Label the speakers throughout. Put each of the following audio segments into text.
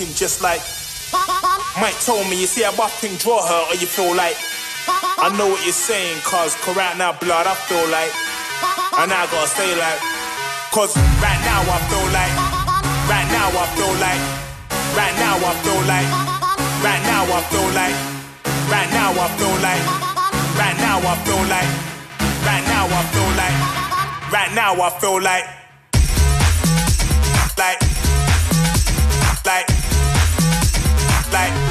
Speaker 1: soaking just like Mike told me, you see a bopping draw her or you feel like I know what you're saying, cause, cause right now blood I feel like and I gotta stay like Cause right now I feel like Right now I feel like Right now I feel like Right now I feel like Right now I feel like Right now I feel like Right now I feel like Right now I feel Like like, like,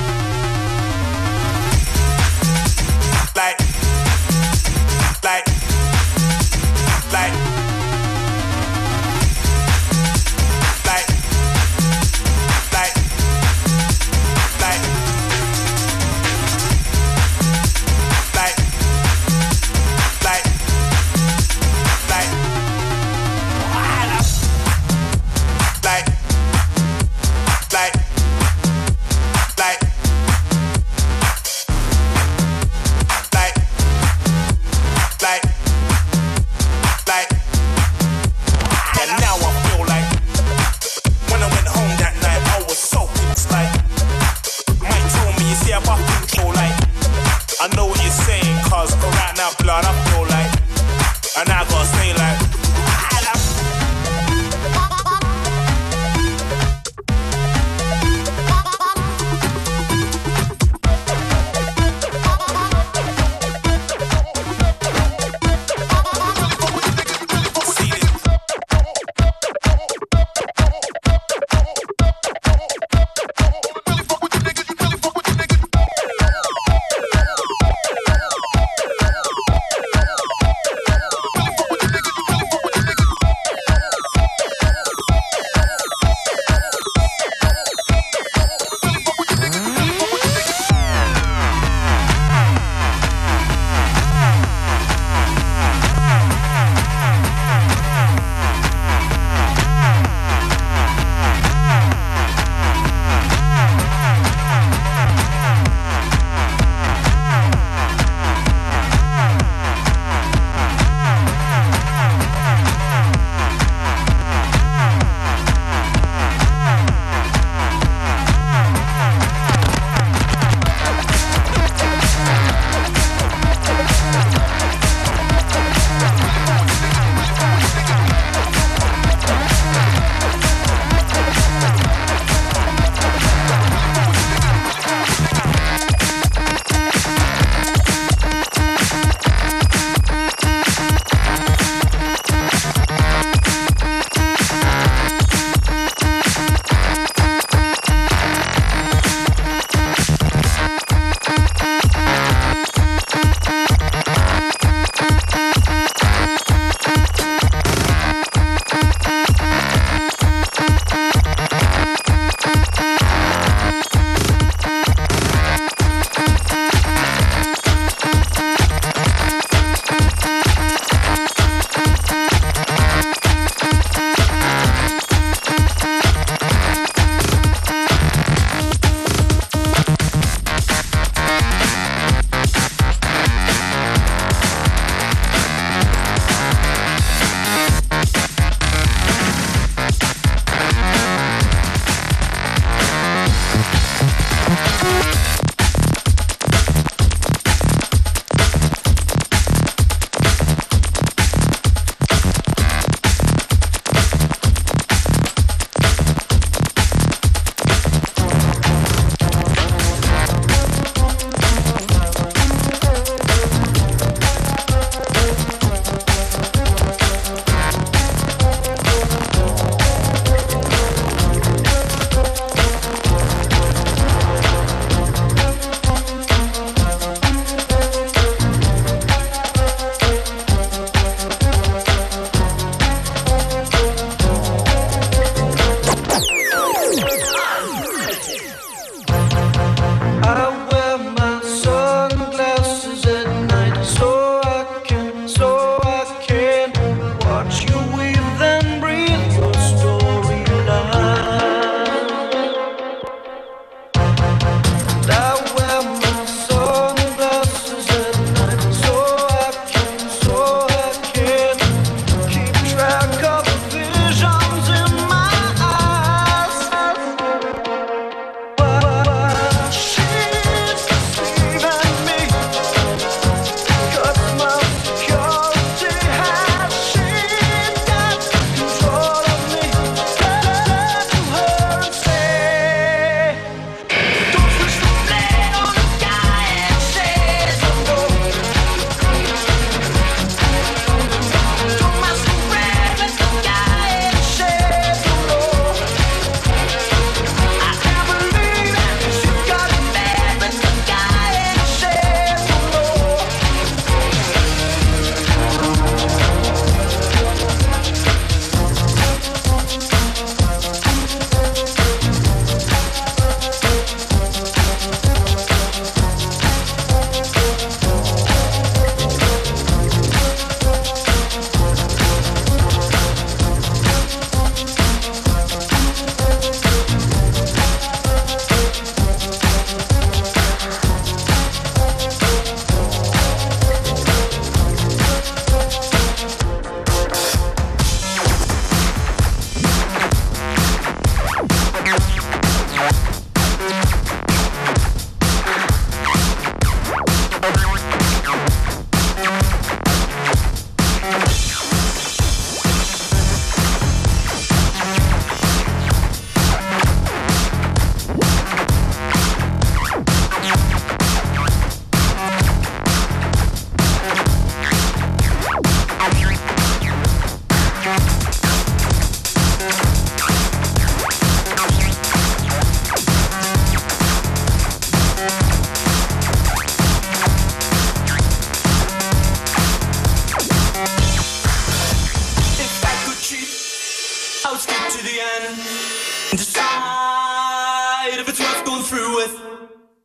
Speaker 2: through with.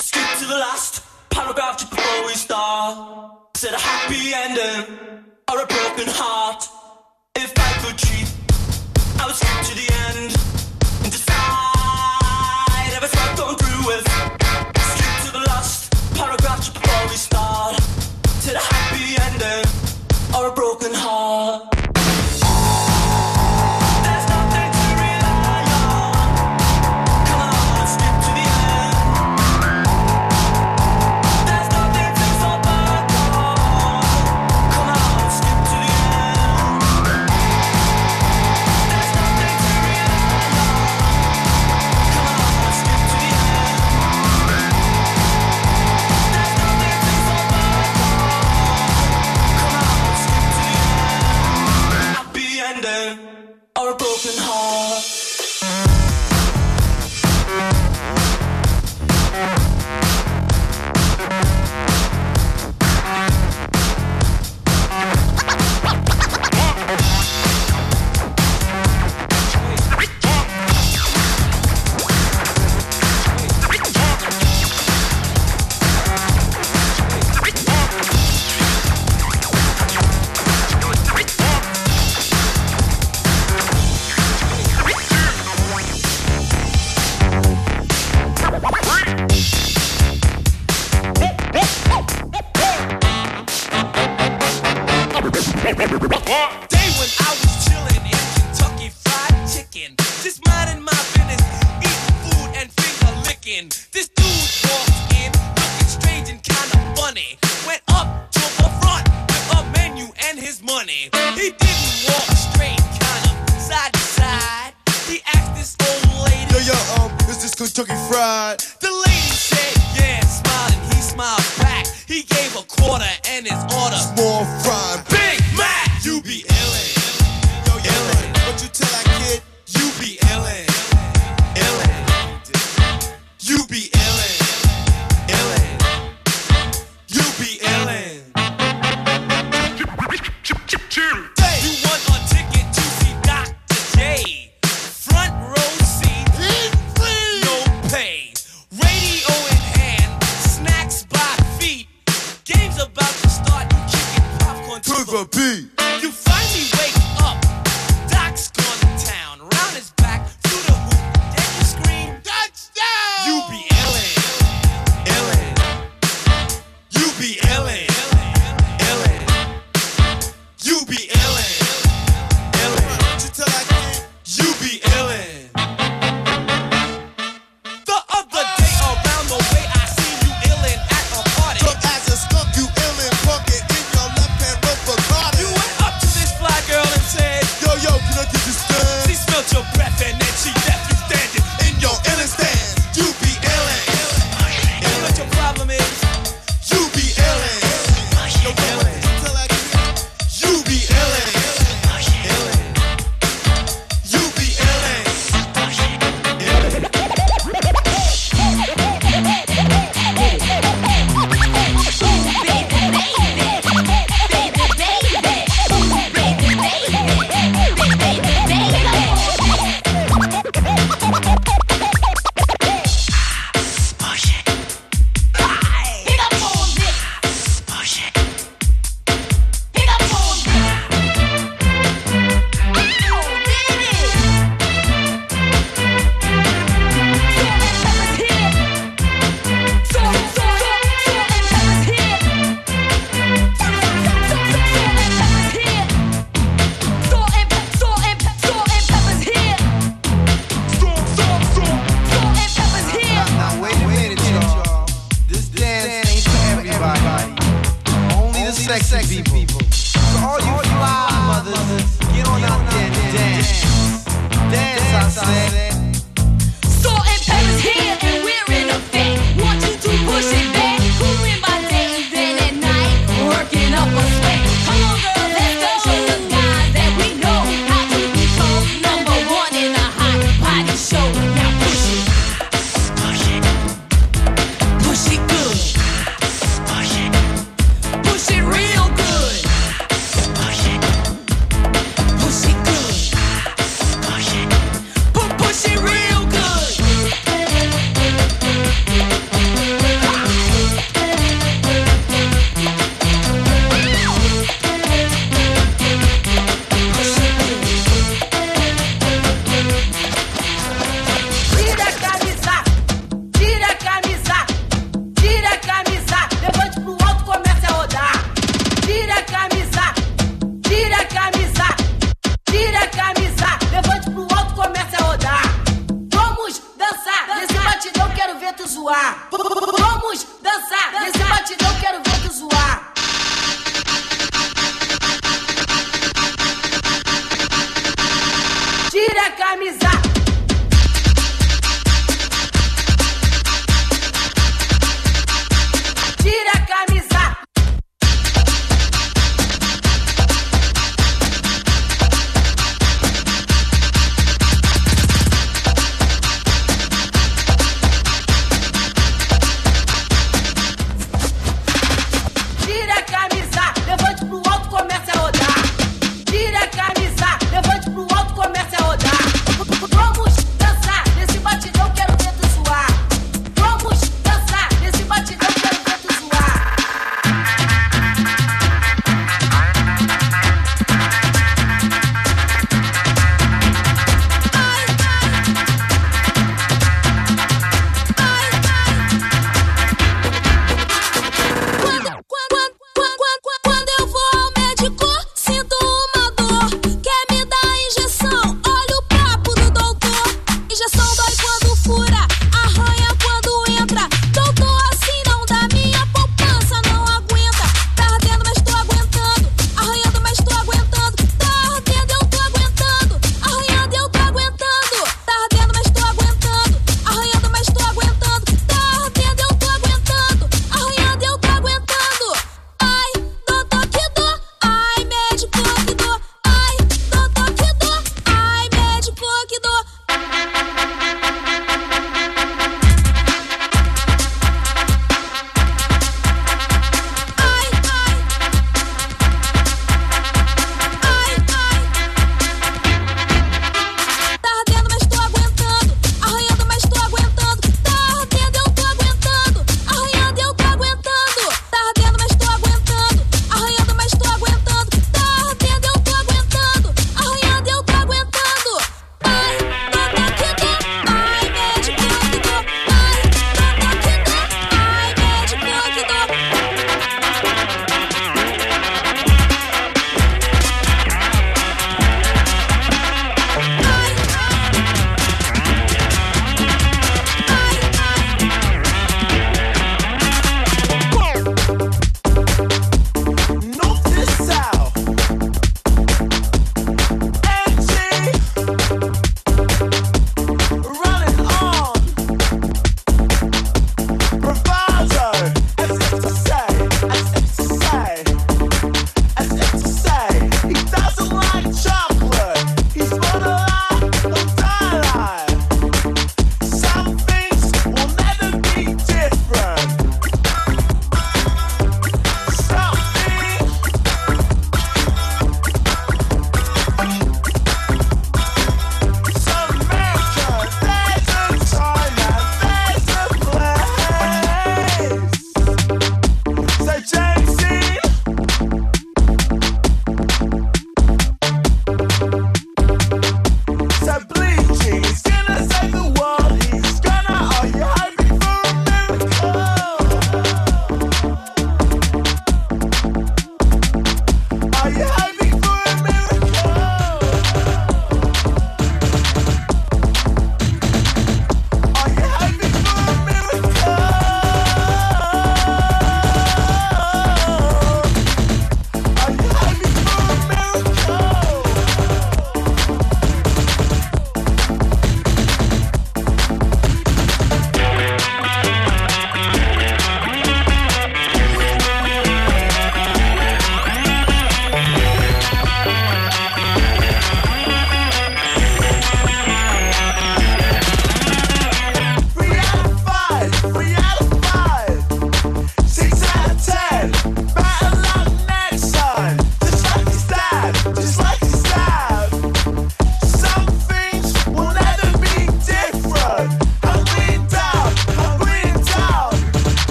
Speaker 2: Skip to the last paragraph just before we start. Said a happy ending or a broken heart. If I could cheat, I would skip to the end.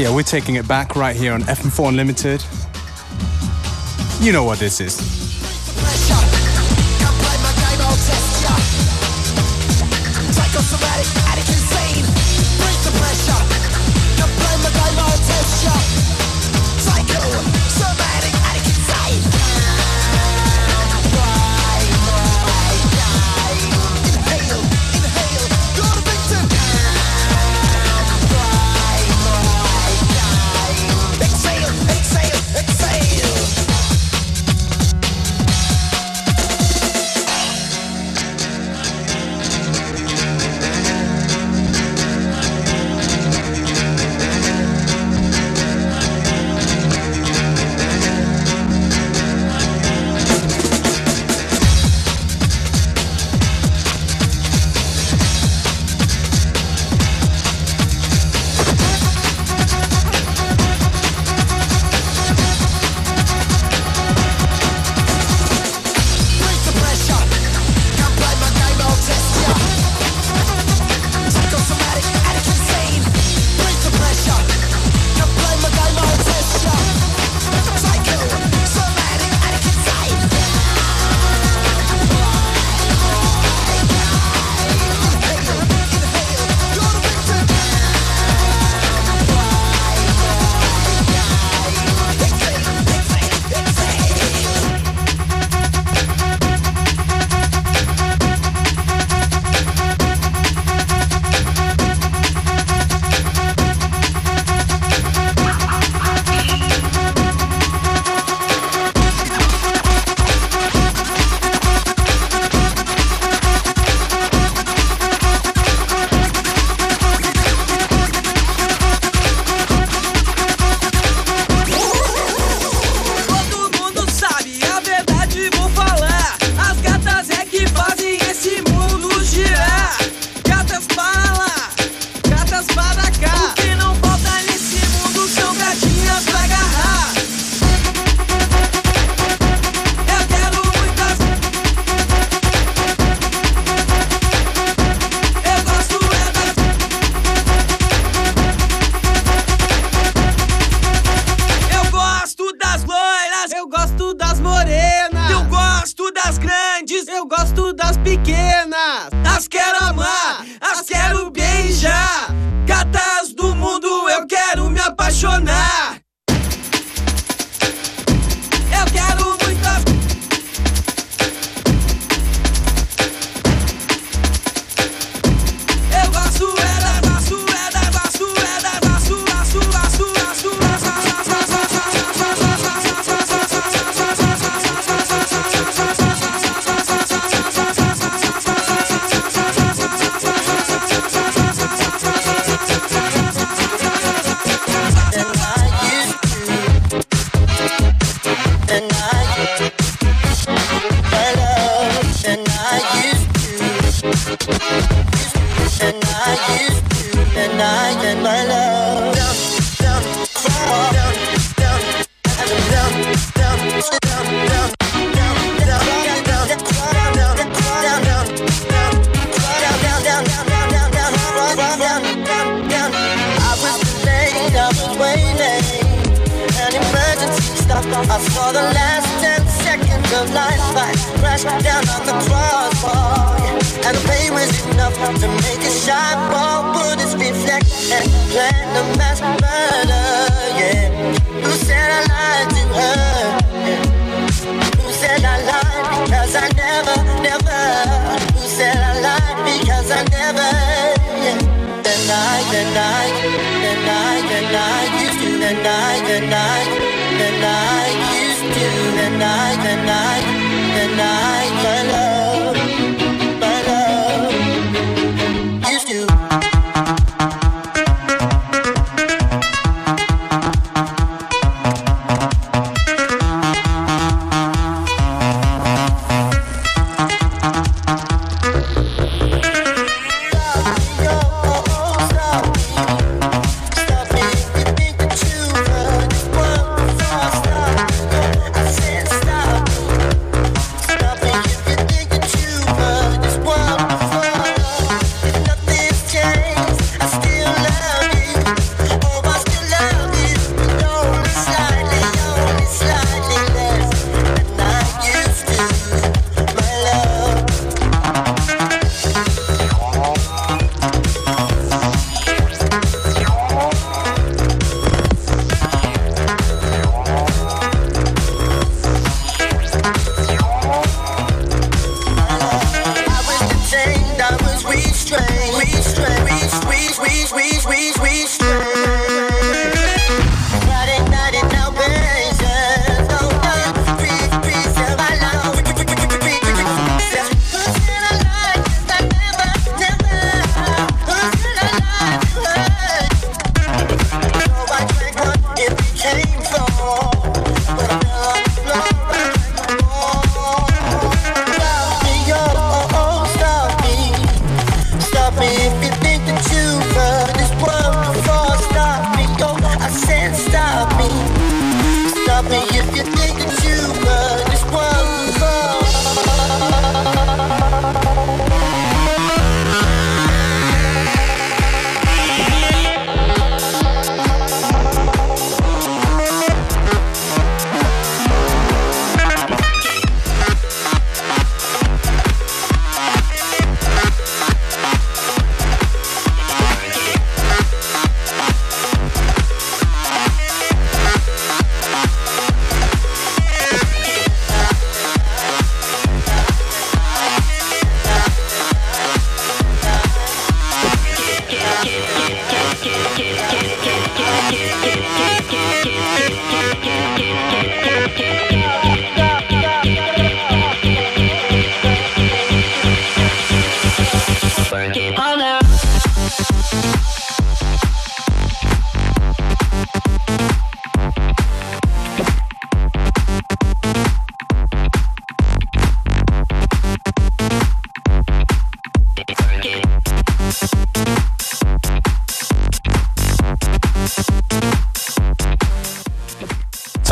Speaker 3: Yeah,
Speaker 4: we're
Speaker 5: taking it back right here on FM4 Unlimited. You know what this is.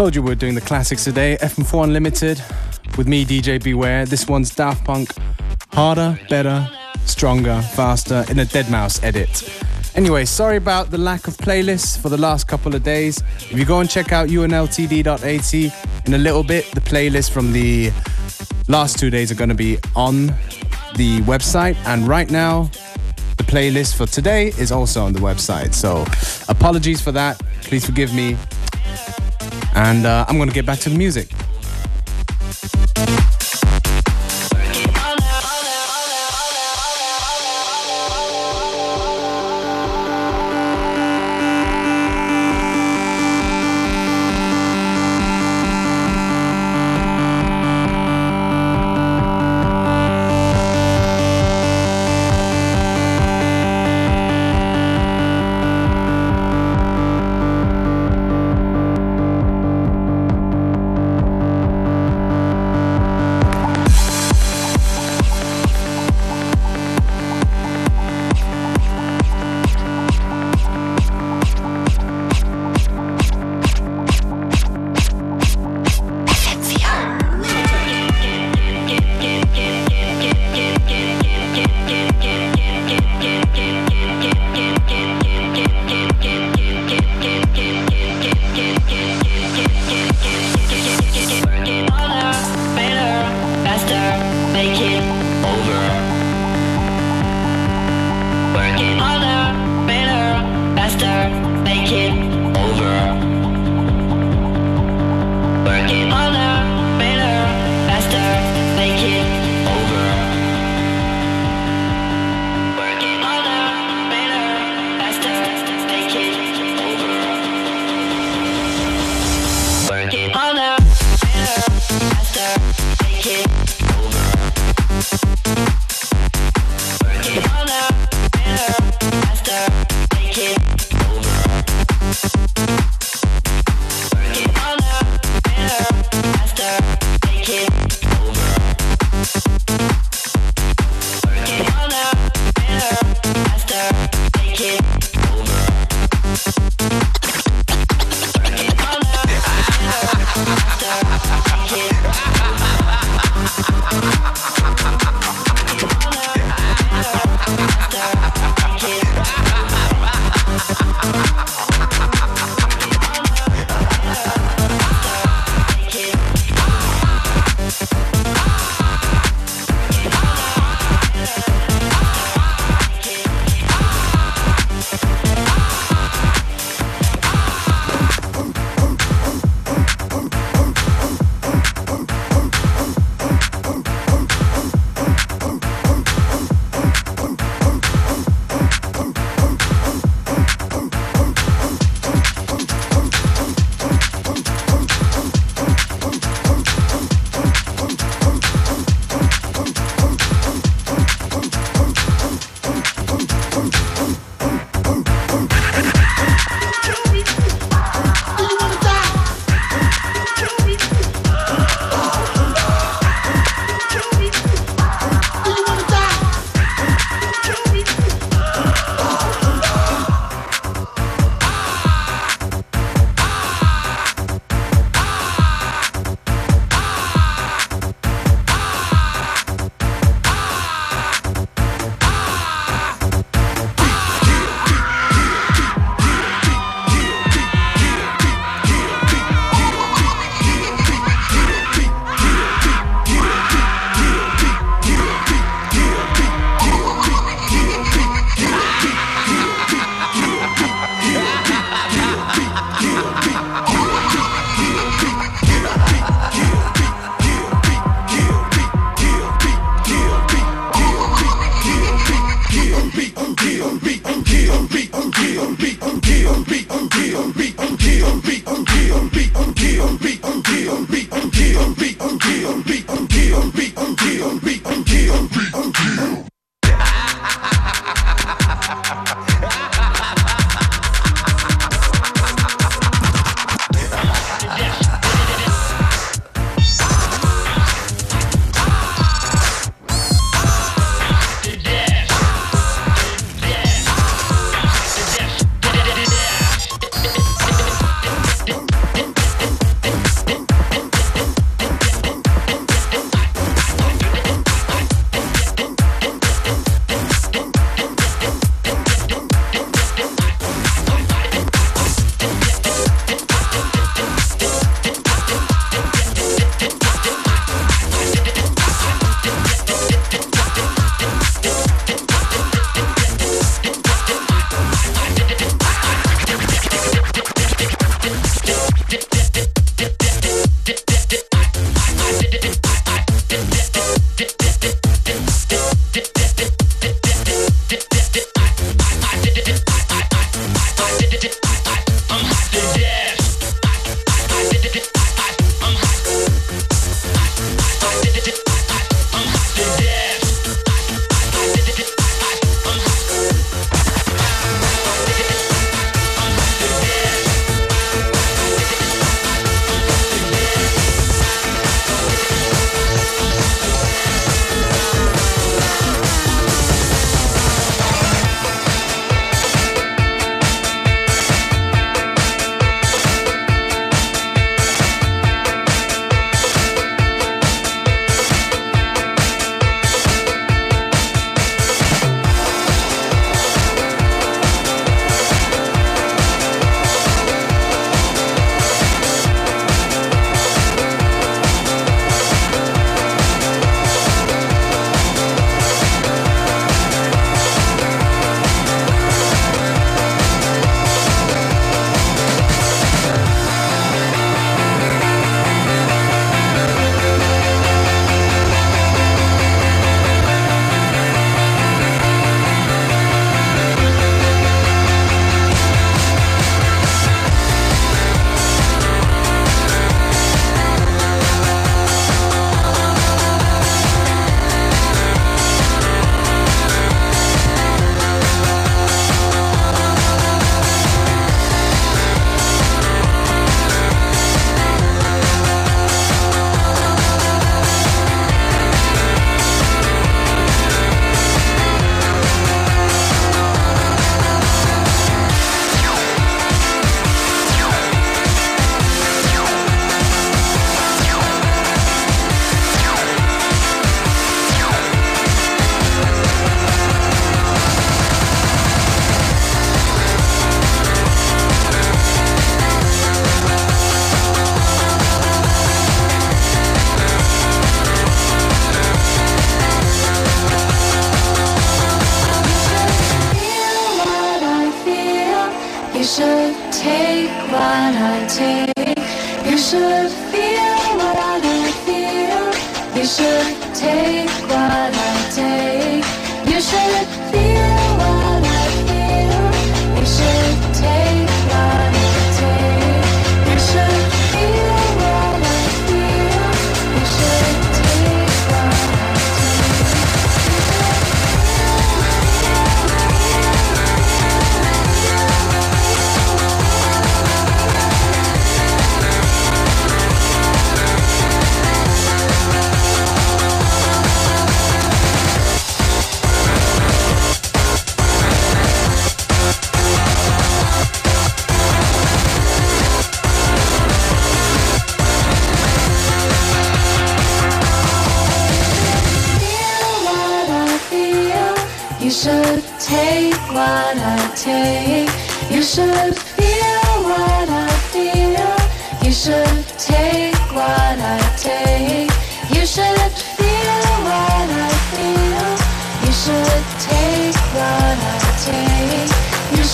Speaker 6: Told you we're doing the classics today. FM4 Unlimited with me, DJ Beware. This one's Daft Punk. Harder, better, stronger, faster in a deadmau5 edit. Anyway, sorry about the lack of playlists for the last couple of days. If you go and check out unltd.at in a little bit, the playlist from the last two days are going to be on the website. And right now, the playlist for today is also on the website. So apologies for that. Please forgive me. And uh, I'm going to get back to the music.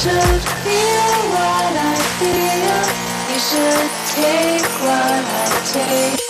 Speaker 7: should feel what I feel. You should take what I take.